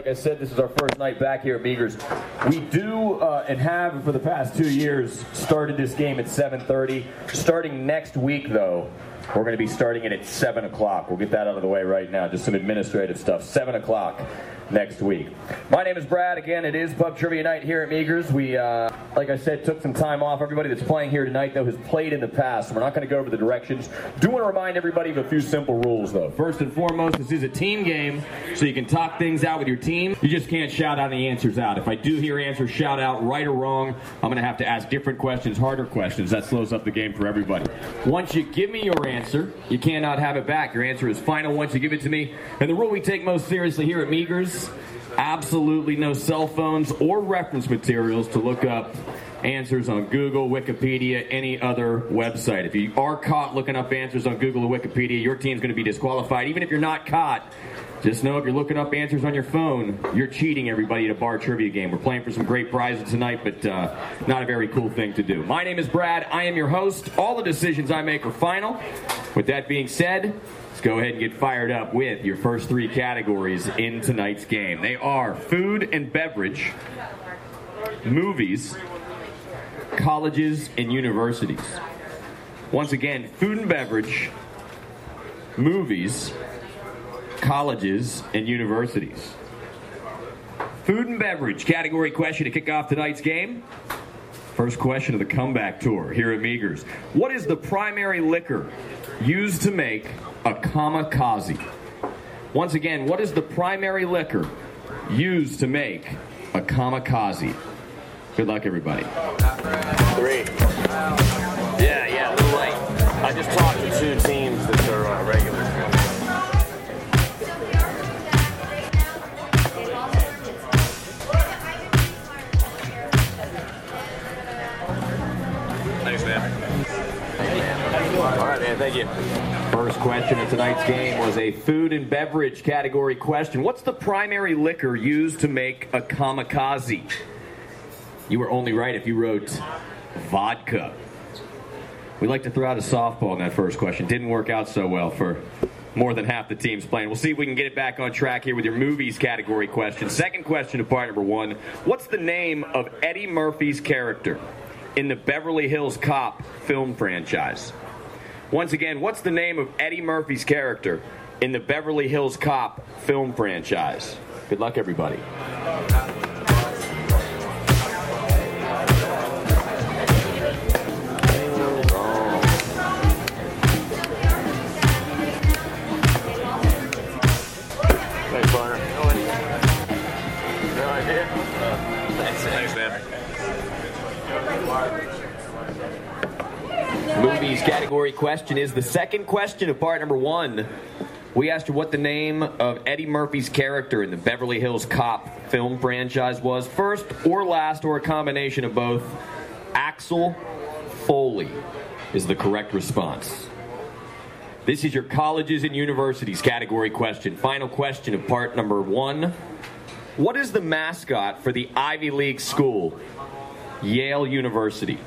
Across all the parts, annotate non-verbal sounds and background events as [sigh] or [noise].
like I said, this is our first night back here at Meagers. We do uh, and have for the past two years started this game at 7:30. Starting next week, though, we're going to be starting it at 7 o'clock. We'll get that out of the way right now. Just some administrative stuff. 7 o'clock next week. My name is Brad. Again, it is Pub Trivia Night here at Meagers. We, uh, like I said, took some time off. Everybody that's playing here tonight, though, has played in the past. We're not going to go over the directions. Do want to remind everybody of a few simple rules, though. First and foremost, this is a team game, so you can talk things out with your team. You just can't shout out any answers out. If I do hear answers shout out, right or wrong, I'm going to have to ask different questions, harder questions. That slows up the game for everybody. Once you give me your answer, you cannot have it back. Your answer is final once you give it to me. And the rule we take most seriously here at Meagers absolutely no cell phones or reference materials to look up answers on Google, Wikipedia, any other website. If you are caught looking up answers on Google or Wikipedia, your team's going to be disqualified. Even if you're not caught, just know if you're looking up answers on your phone, you're cheating everybody at a bar trivia game. We're playing for some great prizes tonight, but uh, not a very cool thing to do. My name is Brad. I am your host. All the decisions I make are final. With that being said, let's go ahead and get fired up with your first three categories in tonight's game. They are food and beverage, movies, colleges, and universities. Once again, food and beverage, movies, colleges, and universities. Food and beverage category question to kick off tonight's game. First question of the comeback tour here at Meagers. What is the primary liquor used to make a kamikaze? Once again, what is the primary liquor used to make a kamikaze? Good luck, everybody. Three. Yeah, yeah, a little late. I just talked to two teams that are tonight's game was a food and beverage category question. What's the primary liquor used to make a kamikaze? You were only right if you wrote vodka. We like to throw out a softball in that first question. Didn't work out so well for more than half the teams playing. We'll see if we can get it back on track here with your movies category question. Second question of part number one What's the name of Eddie Murphy's character in the Beverly Hills Cop film franchise? Once again, what's the name of Eddie Murphy's character in the Beverly Hills Cop film franchise? Good luck, everybody. Question is the second question of part number one. We asked you what the name of Eddie Murphy's character in the Beverly Hills Cop film franchise was. First or last, or a combination of both. Axel Foley is the correct response. This is your colleges and universities category question. Final question of part number one. What is the mascot for the Ivy League school, Yale University?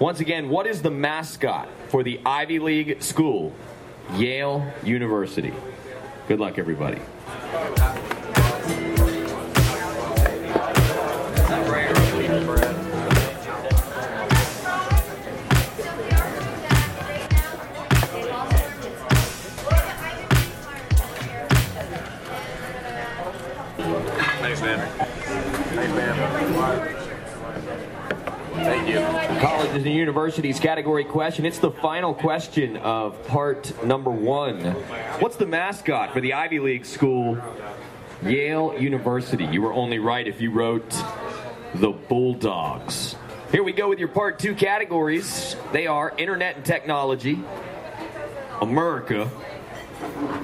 Once again, what is the mascot for the Ivy League school, Yale University? Good luck, everybody. Universities category question. It's the final question of part number one. What's the mascot for the Ivy League school, Yale University? You were only right if you wrote the Bulldogs. Here we go with your part two categories. They are internet and technology, America,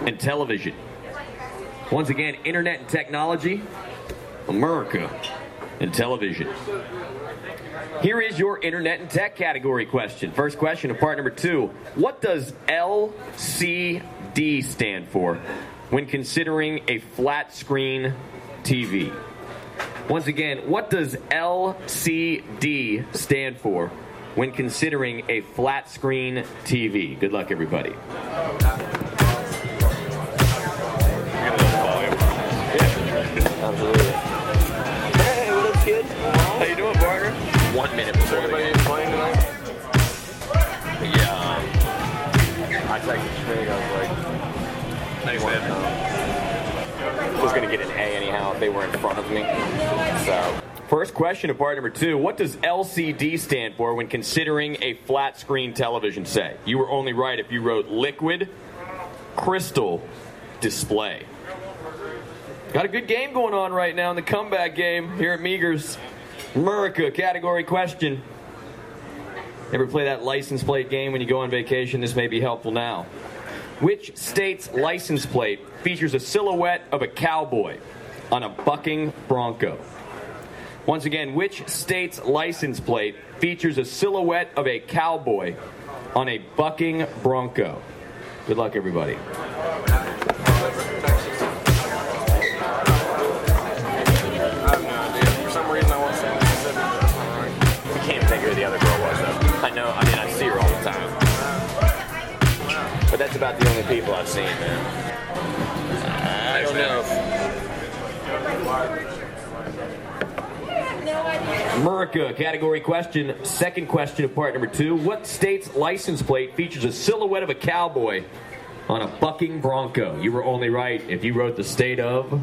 and television. Once again, internet and technology, America, and television. Here is your internet and tech category question. First question of part number two. What does LCD stand for when considering a flat screen TV? Once again, what does LCD stand for when considering a flat screen TV? Good luck, everybody. One minute before the game. playing tonight? Yeah. um, I texted Schmig. I was like, Thanks, man. I was gonna get an A anyhow if they were in front of me. So. First question of part number two What does LCD stand for when considering a flat screen television set? You were only right if you wrote liquid crystal display. Got a good game going on right now in the comeback game here at Meagers. America category question. Ever play that license plate game when you go on vacation? This may be helpful now. Which state's license plate features a silhouette of a cowboy on a bucking bronco? Once again, which state's license plate features a silhouette of a cowboy on a bucking bronco? Good luck, everybody. That's about the only people I've seen, man. Uh, I don't know. America category question. Second question of part number two. What state's license plate features a silhouette of a cowboy on a bucking bronco? You were only right if you wrote the state of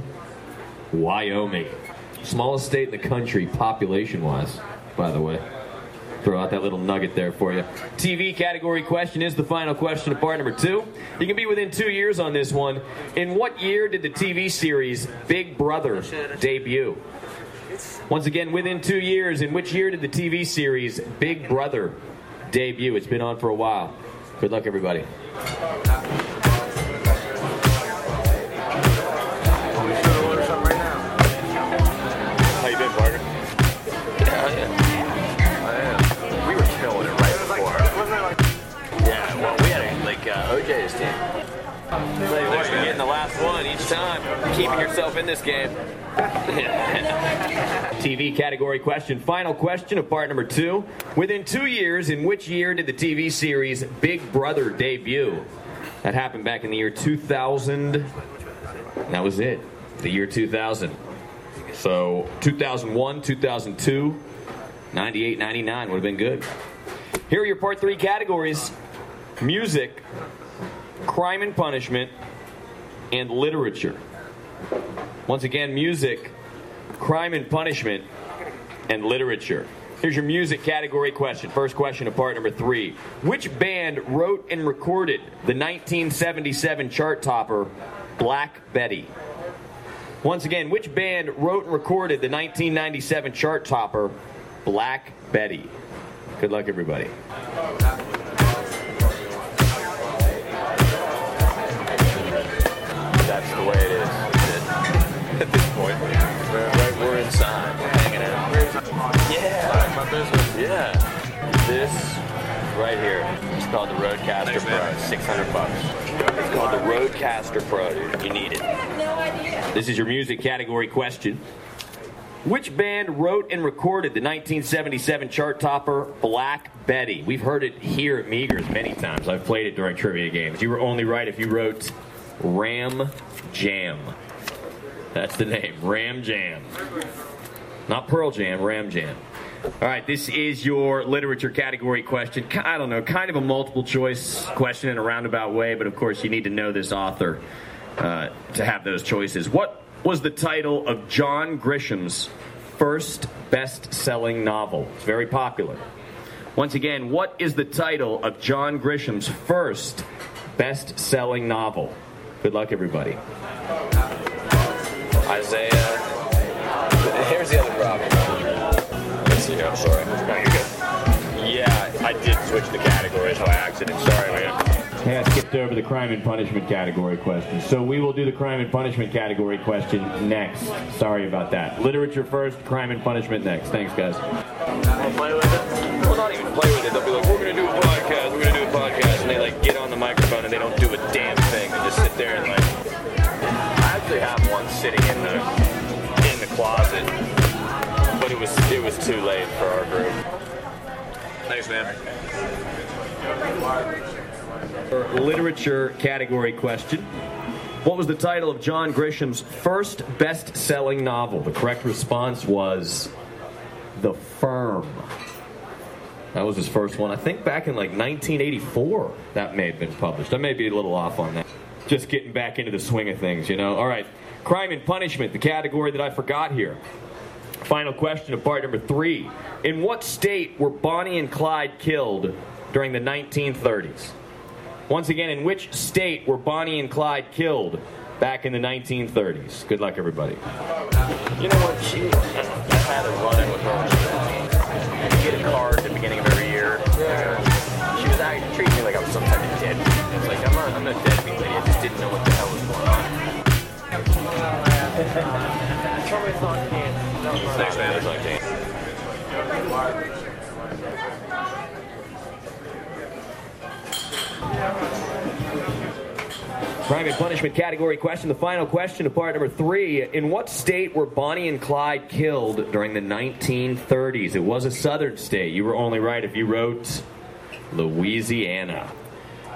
Wyoming. Smallest state in the country, population wise, by the way. Throw out that little nugget there for you. TV category question is the final question of part number two. You can be within two years on this one. In what year did the TV series Big Brother debut? Once again, within two years, in which year did the TV series Big Brother debut? It's been on for a while. Good luck, everybody. Uh, OJ's team. Tell you what, you're getting the last one each time. Keeping yourself in this game. [laughs] TV category question. Final question of part number two. Within two years, in which year did the TV series Big Brother debut? That happened back in the year 2000. That was it. The year 2000. So 2001, 2002, 98, 99 would have been good. Here are your part three categories music, crime and punishment, and literature. Once again, music, crime and punishment, and literature. Here's your music category question. First question of part number three. Which band wrote and recorded the 1977 chart topper Black Betty? Once again, which band wrote and recorded the 1997 chart topper Black Betty? Good luck, everybody. Point. We're, right, we're inside. We're hanging out. Yeah. my business? Yeah. This right here. It's called the RodeCaster Pro. 600 bucks. It's called the RodeCaster Pro, dude. You need it. No idea. This is your music category question. Which band wrote and recorded the 1977 chart topper Black Betty? We've heard it here at Meagers many times. I've played it during trivia games. You were only right if you wrote Ram Jam. That's the name, Ram Jam. Not Pearl Jam, Ram Jam. All right, this is your literature category question. I don't know, kind of a multiple choice question in a roundabout way, but of course you need to know this author uh, to have those choices. What was the title of John Grisham's first best selling novel? It's very popular. Once again, what is the title of John Grisham's first best selling novel? Good luck, everybody. Isaiah. Here's the other problem. Let's see here. I'm sorry. No, you're good. Yeah, I did switch the categories by accident. Sorry, man. Hey, I skipped over the crime and punishment category question. So we will do the crime and punishment category question next. Sorry about that. Literature first, crime and punishment next. Thanks, guys. Wanna play with it? Well, not even play with it. They'll be like, was too late for our group. Thanks, man. Literature category question. What was the title of John Grisham's first best selling novel? The correct response was The Firm. That was his first one. I think back in like 1984 that may have been published. I may be a little off on that. Just getting back into the swing of things, you know? All right. Crime and punishment, the category that I forgot here. Final question of part number three. In what state were Bonnie and Clyde killed during the 1930s? Once again, in which state were Bonnie and Clyde killed back in the 1930s? Good luck, everybody. You know what? She, I had a run-in with her. She get a card at the beginning of every year. She was actually treating me like I was some type of deadbeat. It's like I'm not, I'm not a deadbeat lady. I just didn't know what the hell was going on. Thanks, man. Cane. Crime and punishment category question. The final question of part number three. In what state were Bonnie and Clyde killed during the 1930s? It was a southern state. You were only right if you wrote Louisiana.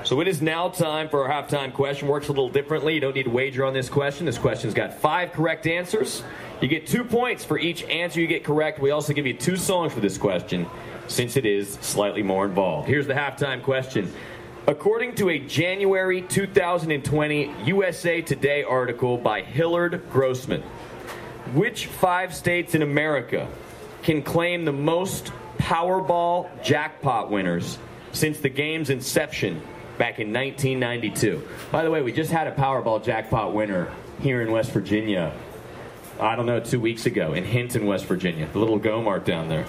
So it is now time for our halftime question. Works a little differently. You don't need to wager on this question. This question's got five correct answers. You get two points for each answer you get correct. We also give you two songs for this question since it is slightly more involved. Here's the halftime question. According to a January 2020 USA Today article by Hillard Grossman, which five states in America can claim the most Powerball jackpot winners since the game's inception back in 1992? By the way, we just had a Powerball jackpot winner here in West Virginia. I don't know, two weeks ago in Hinton, West Virginia, the little go mart down there.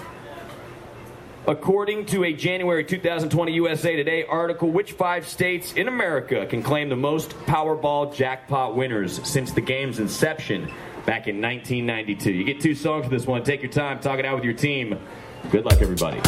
According to a January 2020 USA Today article, which five states in America can claim the most Powerball jackpot winners since the game's inception back in 1992? You get two songs for this one. Take your time, talk it out with your team. Good luck, everybody.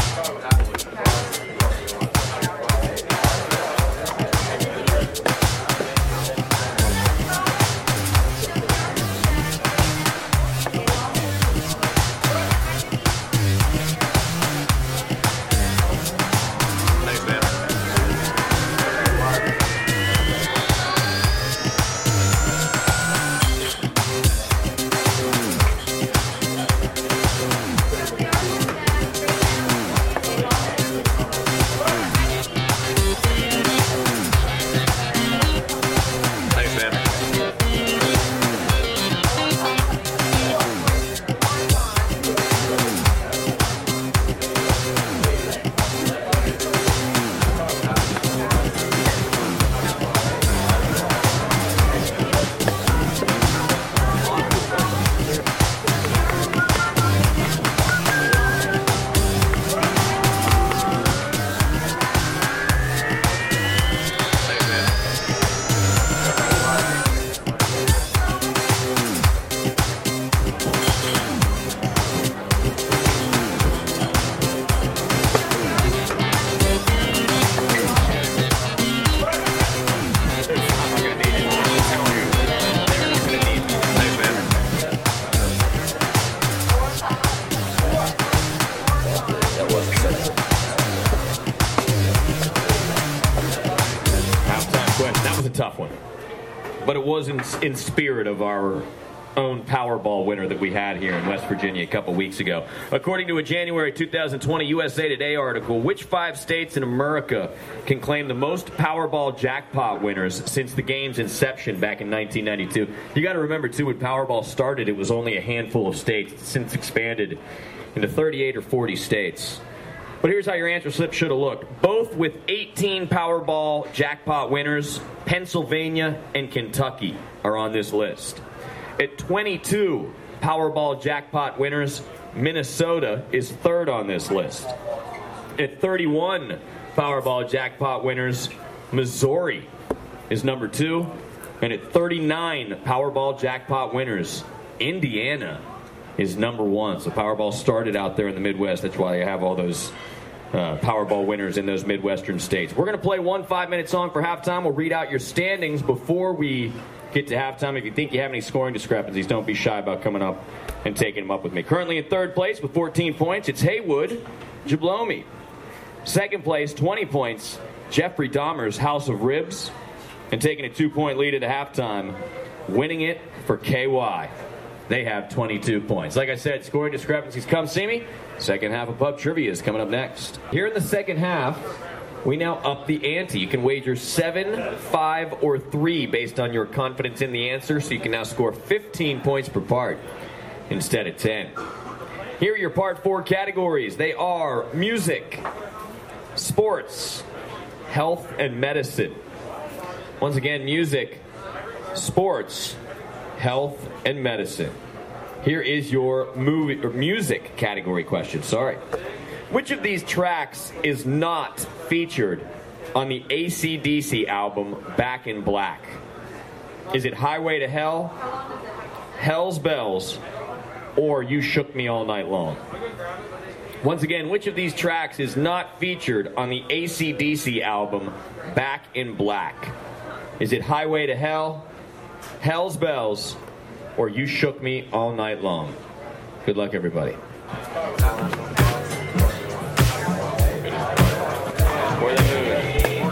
Was in, in spirit of our own Powerball winner that we had here in West Virginia a couple weeks ago. According to a January 2020 USA Today article, which five states in America can claim the most Powerball jackpot winners since the game's inception back in 1992? You got to remember, too, when Powerball started, it was only a handful of states. It's since expanded into 38 or 40 states. But here's how your answer slip should have looked. Both with 18 Powerball jackpot winners, Pennsylvania and Kentucky are on this list. At 22 Powerball jackpot winners, Minnesota is third on this list. At 31 Powerball jackpot winners, Missouri is number two. And at 39 Powerball jackpot winners, Indiana is number one. So Powerball started out there in the Midwest. That's why you have all those uh, Powerball winners in those Midwestern states. We're going to play one five minute song for halftime. We'll read out your standings before we get to halftime. If you think you have any scoring discrepancies, don't be shy about coming up and taking them up with me. Currently in third place with 14 points, it's Haywood Jablomi. Second place, 20 points, Jeffrey Dahmer's House of Ribs. And taking a two point lead at halftime, winning it for KY. They have 22 points. Like I said, scoring discrepancies. Come see me. Second half of Pub Trivia is coming up next. Here in the second half, we now up the ante. You can wager seven, five, or three based on your confidence in the answer, so you can now score 15 points per part instead of 10. Here are your part four categories they are music, sports, health, and medicine. Once again, music, sports, health, and medicine. Here is your movie or music category question. Sorry. Which of these tracks is not featured on the ACDC album Back in Black? Is it Highway to Hell, Hell's Bells, or You Shook Me All Night Long? Once again, which of these tracks is not featured on the ACDC album Back in Black? Is it Highway to Hell, Hell's Bells, or You Shook Me All Night Long? Good luck, everybody. Where they moving?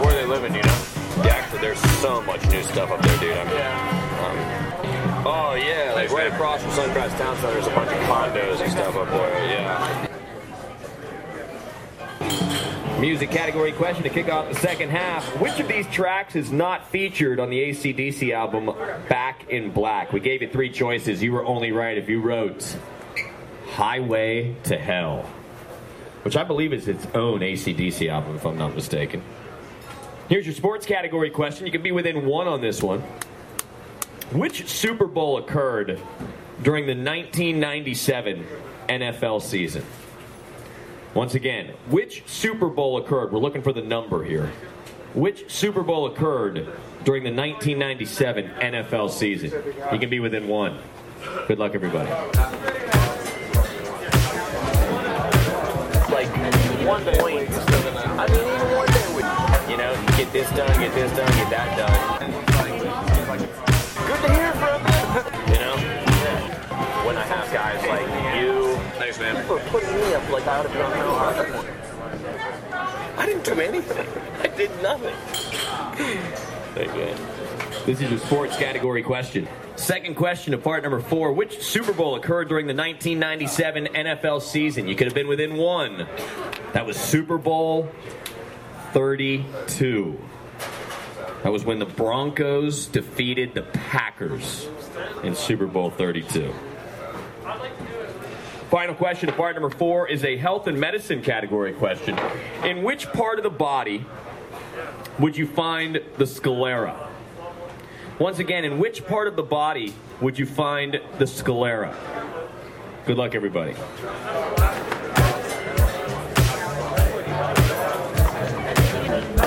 Where they living, you know? Yeah, there's so much new stuff up there, dude. I mean, um, oh, yeah, like right across from Suncrest Town Center, there's a bunch of condos and stuff up there, yeah. Music category question to kick off the second half. Which of these tracks is not featured on the ACDC album Back in Black? We gave you three choices. You were only right if you wrote Highway to Hell, which I believe is its own ACDC album, if I'm not mistaken. Here's your sports category question. You can be within one on this one. Which Super Bowl occurred during the 1997 NFL season? Once again, which Super Bowl occurred? We're looking for the number here. Which Super Bowl occurred during the 1997 NFL season? You can be within one. Good luck, everybody. Like, one point. I mean, even one day would, you know, get this done, get this done, get that done. Good to hear from you. You know? When I have guys like you, Thanks, man. for putting me up like I ought to be on the other I didn't do anything. I did nothing. You. This is your sports category question. Second question of part number four. Which Super Bowl occurred during the 1997 NFL season? You could have been within one. That was Super Bowl 32. That was when the Broncos defeated the Packers in Super Bowl 32. Final question of part number four is a health and medicine category question. In which part of the body would you find the sclera? Once again, in which part of the body would you find the sclera? Good luck, everybody.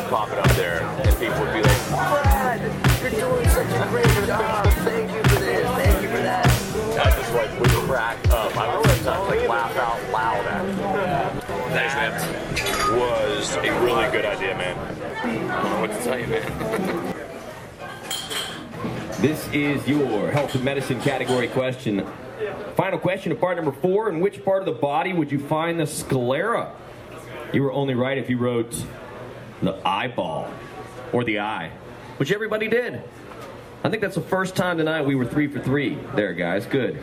Pop it up there, and people would be like, Brad, you're doing such a great job. Thank you up. I would like laugh out loud at it. Thanks, man. Was a really good idea, man. I don't know what to tell you, man. This is your health and medicine category question. Final question of part number four. In which part of the body would you find the sclera? You were only right if you wrote the eyeball or the eye, which everybody did. I think that's the first time tonight we were three for three there, guys. Good.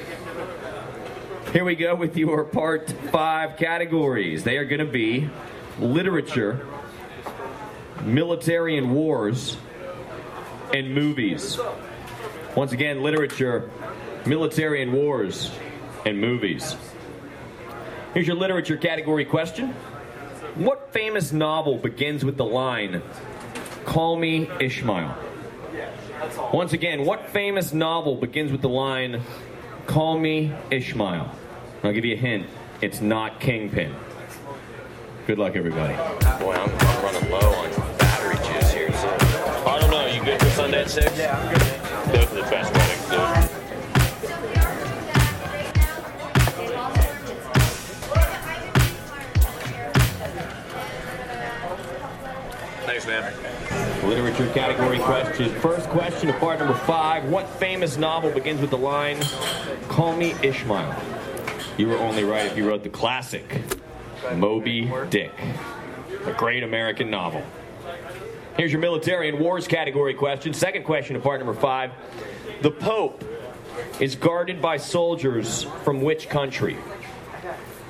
Here we go with your part five categories. They are going to be literature, military and wars, and movies. Once again, literature, military and wars, and movies. Here's your literature category question. What famous novel begins with the line, Call me Ishmael? Once again, what famous novel begins with the line, Call me Ishmael? I'll give you a hint. It's not Kingpin. Good luck, everybody. Boy, I'm, I'm running low on battery juice here. So I don't know. You good for Sunday at six? Yeah, I'm good. Those are the best weddings, dude. Thanks, man. Literature category question. First question of part number five. What famous novel begins with the line, Call me Ishmael? You were only right if you wrote the classic, Moby Dick, a great American novel. Here's your military and wars category question. Second question of part number five. The Pope is guarded by soldiers from which country?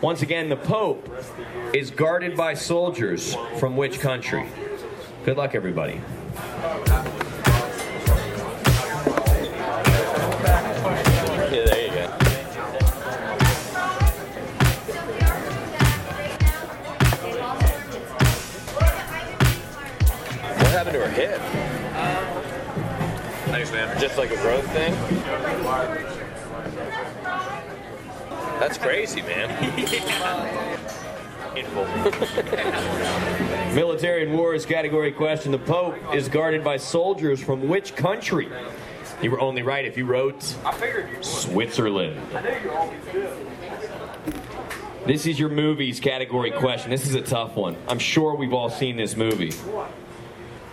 Once again, the Pope is guarded by soldiers from which country? Good luck, everybody. Happened to her hip? Thanks, man. Just like a growth thing? That's crazy, man. [laughs] [laughs] Military and wars category question. The Pope is guarded by soldiers from which country? You were only right if you wrote I figured you. Switzerland. I knew you always did. This is your movies category question. This is a tough one. I'm sure we've all seen this movie.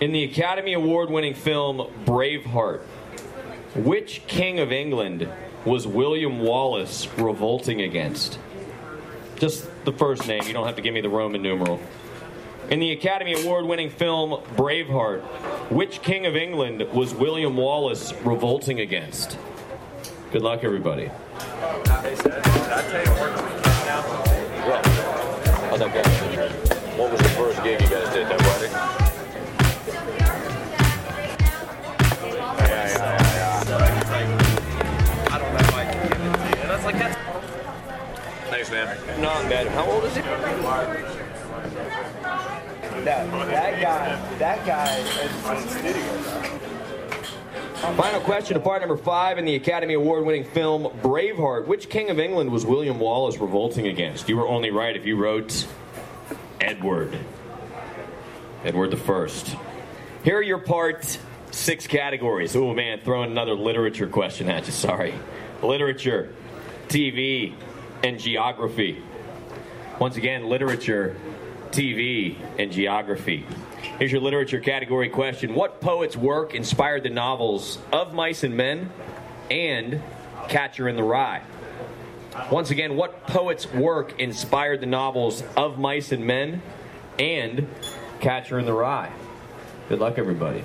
In the Academy Award winning film Braveheart, which King of England was William Wallace revolting against? Just the first name. You don't have to give me the Roman numeral. In the Academy Award winning film Braveheart, which King of England was William Wallace revolting against? Good luck, everybody. What was the first gig you guys did? Man. Not bad. How old is he? That, that guy, that guy is. Final question to part number five in the Academy Award winning film Braveheart. Which King of England was William Wallace revolting against? You were only right if you wrote Edward. Edward the First. Here are your part six categories. Oh man, throwing another literature question at you. Sorry. Literature, TV, and geography. Once again, literature, TV, and geography. Here's your literature category question. What poet's work inspired the novels Of Mice and Men and Catcher in the Rye? Once again, what poet's work inspired the novels Of Mice and Men and Catcher in the Rye? Good luck, everybody.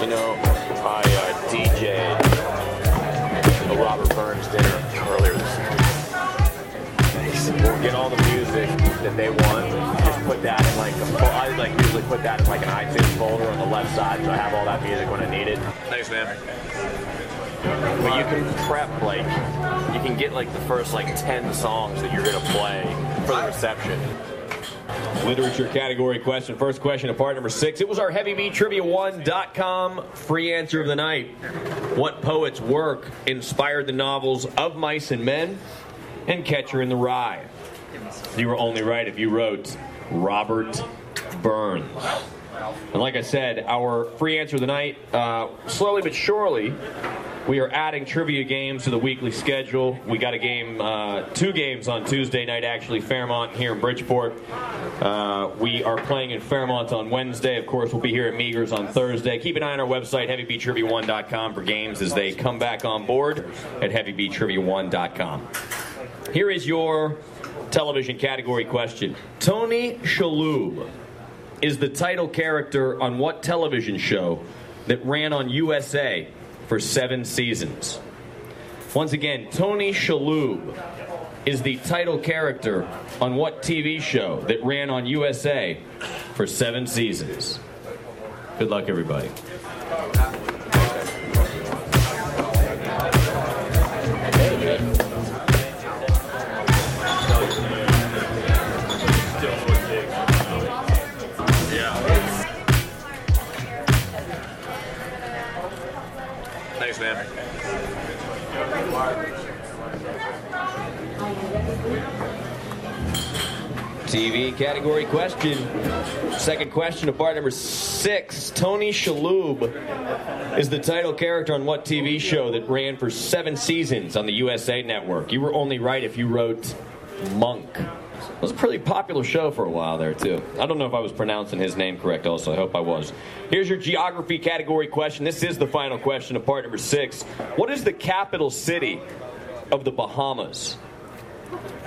You know, I uh, DJ'd a Robert Burns dinner get all the music that they want. Just put that in like a I like usually put that in like an iTunes folder on the left side, so I have all that music when I need it. Thanks, man. But you can prep like you can get like the first like ten songs that you're gonna play for the reception. Literature category question. First question of part number six. It was our HeavyBeatTrivia1.com free answer of the night. What poet's work inspired the novels Of Mice and Men and Catcher in the Rye? You were only right if you wrote Robert Burns. And like I said, our free answer of the night, uh, slowly but surely, we are adding trivia games to the weekly schedule. We got a game, uh, two games on Tuesday night, actually, Fairmont here in Bridgeport. Uh, we are playing in Fairmont on Wednesday. Of course, we'll be here at Meagers on Thursday. Keep an eye on our website, heavybeattrivia1.com, for games as they come back on board at heavybeattrivia1.com. Here is your television category question Tony Shalhoub is the title character on what television show that ran on USA for seven seasons? Once again, Tony Shalhoub is the title character on what TV show that ran on USA for seven seasons? Good luck, everybody. TV category question. Second question of part number six. Tony Shalhoub is the title character on what TV show that ran for seven seasons on the USA Network? You were only right if you wrote Monk. It was a pretty popular show for a while there, too. I don't know if I was pronouncing his name correct, also. I hope I was. Here's your geography category question. This is the final question of part number six. What is the capital city of the Bahamas?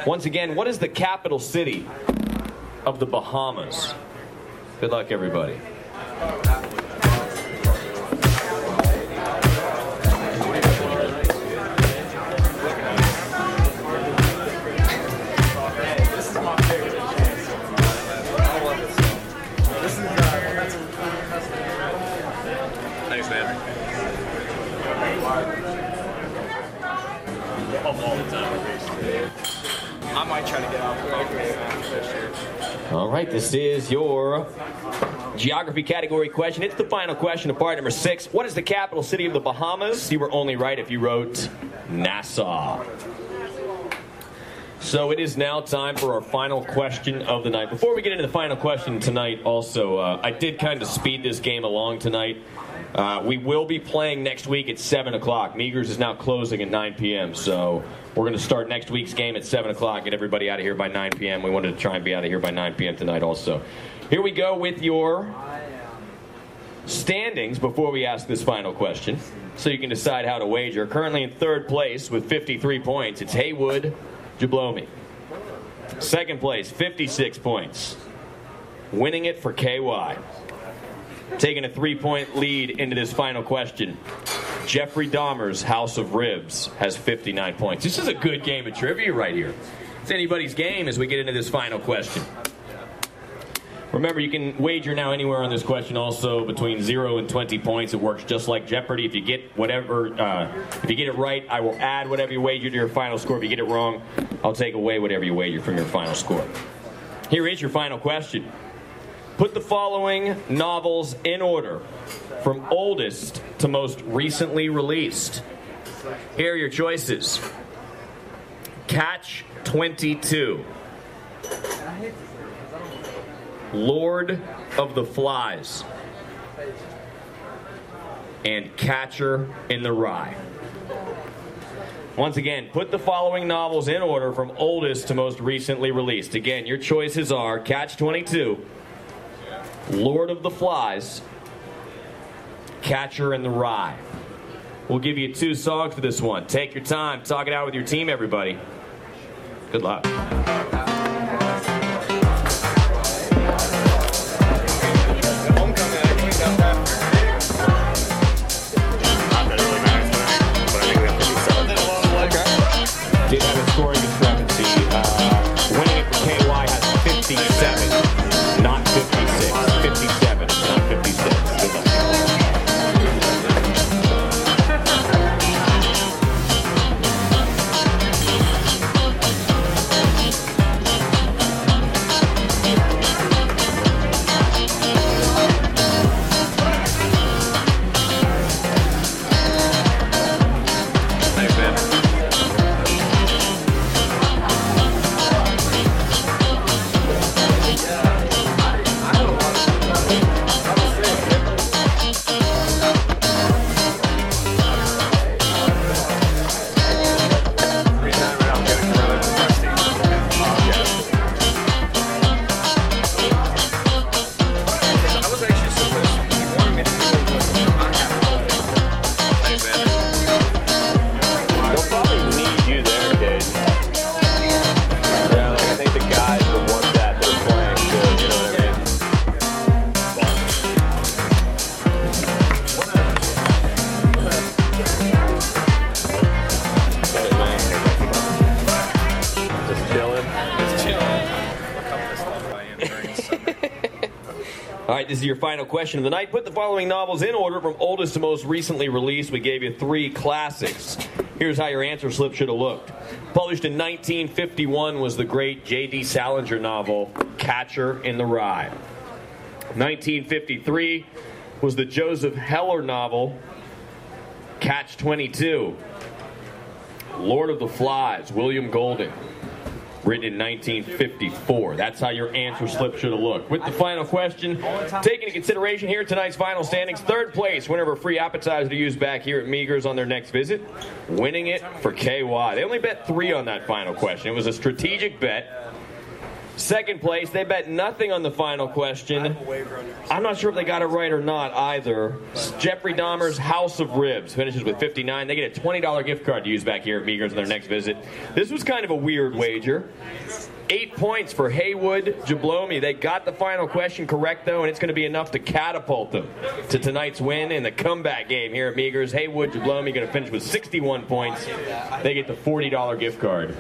Once again, what is the capital city of the Bahamas? Good luck, everybody. I might try to get year. All right, this is your geography category question. It's the final question of part number six. What is the capital city of the Bahamas? You were only right if you wrote Nassau. So it is now time for our final question of the night. Before we get into the final question tonight, also, uh, I did kind of speed this game along tonight. Uh, we will be playing next week at 7 o'clock. Meagers is now closing at 9 p.m., so we're going to start next week's game at 7 o'clock. Get everybody out of here by 9 p.m. We wanted to try and be out of here by 9 p.m. tonight, also. Here we go with your standings before we ask this final question, so you can decide how to wager. Currently in third place with 53 points, it's Haywood Jablomi. Second place, 56 points. Winning it for KY. Taking a three point lead into this final question. Jeffrey Dahmer's House of Ribs has 59 points. This is a good game of trivia right here. It's anybody's game as we get into this final question. Remember, you can wager now anywhere on this question. Also, between zero and twenty points, it works just like Jeopardy. If you get whatever, uh, if you get it right, I will add whatever you wager to your final score. If you get it wrong, I'll take away whatever you wager from your final score. Here is your final question. Put the following novels in order, from oldest to most recently released. Here are your choices. Catch 22. Lord of the Flies, and Catcher in the Rye. Once again, put the following novels in order from oldest to most recently released. Again, your choices are Catch 22, Lord of the Flies, Catcher in the Rye. We'll give you two songs for this one. Take your time, talk it out with your team, everybody. Good luck. All right, this is your final question of the night. Put the following novels in order from oldest to most recently released. We gave you three classics. Here's how your answer slip should have looked. Published in 1951 was the great J.D. Salinger novel, Catcher in the Rye. 1953 was the Joseph Heller novel, Catch 22. Lord of the Flies, William Golding written in 1954. That's how your answer slip should have looked. With the final question, taking into consideration here tonight's final standings, third place, winner free appetizer to use back here at Meagers on their next visit, winning it for KY. They only bet three on that final question. It was a strategic bet. Second place, they bet nothing on the final question. I'm not sure if they got it right or not either. Jeffrey Dahmer's House of Ribs finishes with 59. They get a $20 gift card to use back here at Meagers on their next visit. This was kind of a weird wager. Eight points for Haywood Jablomi. They got the final question correct, though, and it's going to be enough to catapult them to tonight's win in the comeback game here at Meagers. Haywood Jablomi going to finish with 61 points. They get the $40 gift card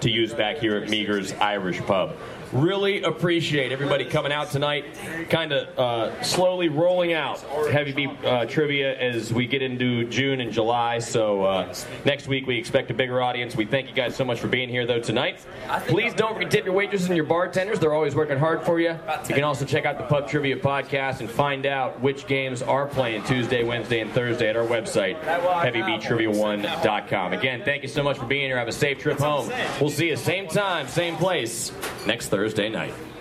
to use back here at Meagers Irish Pub. Really appreciate everybody coming out tonight. Kind of uh, slowly rolling out heavy beat uh, trivia as we get into June and July. So uh, next week we expect a bigger audience. We thank you guys so much for being here though tonight. Please don't forget to tip your waitresses and your bartenders. They're always working hard for you. You can also check out the Pub Trivia podcast and find out which games are playing Tuesday, Wednesday, and Thursday at our website, heavybeattrivia1.com. Again, thank you so much for being here. Have a safe trip home. We'll see you same time, same place next Thursday night.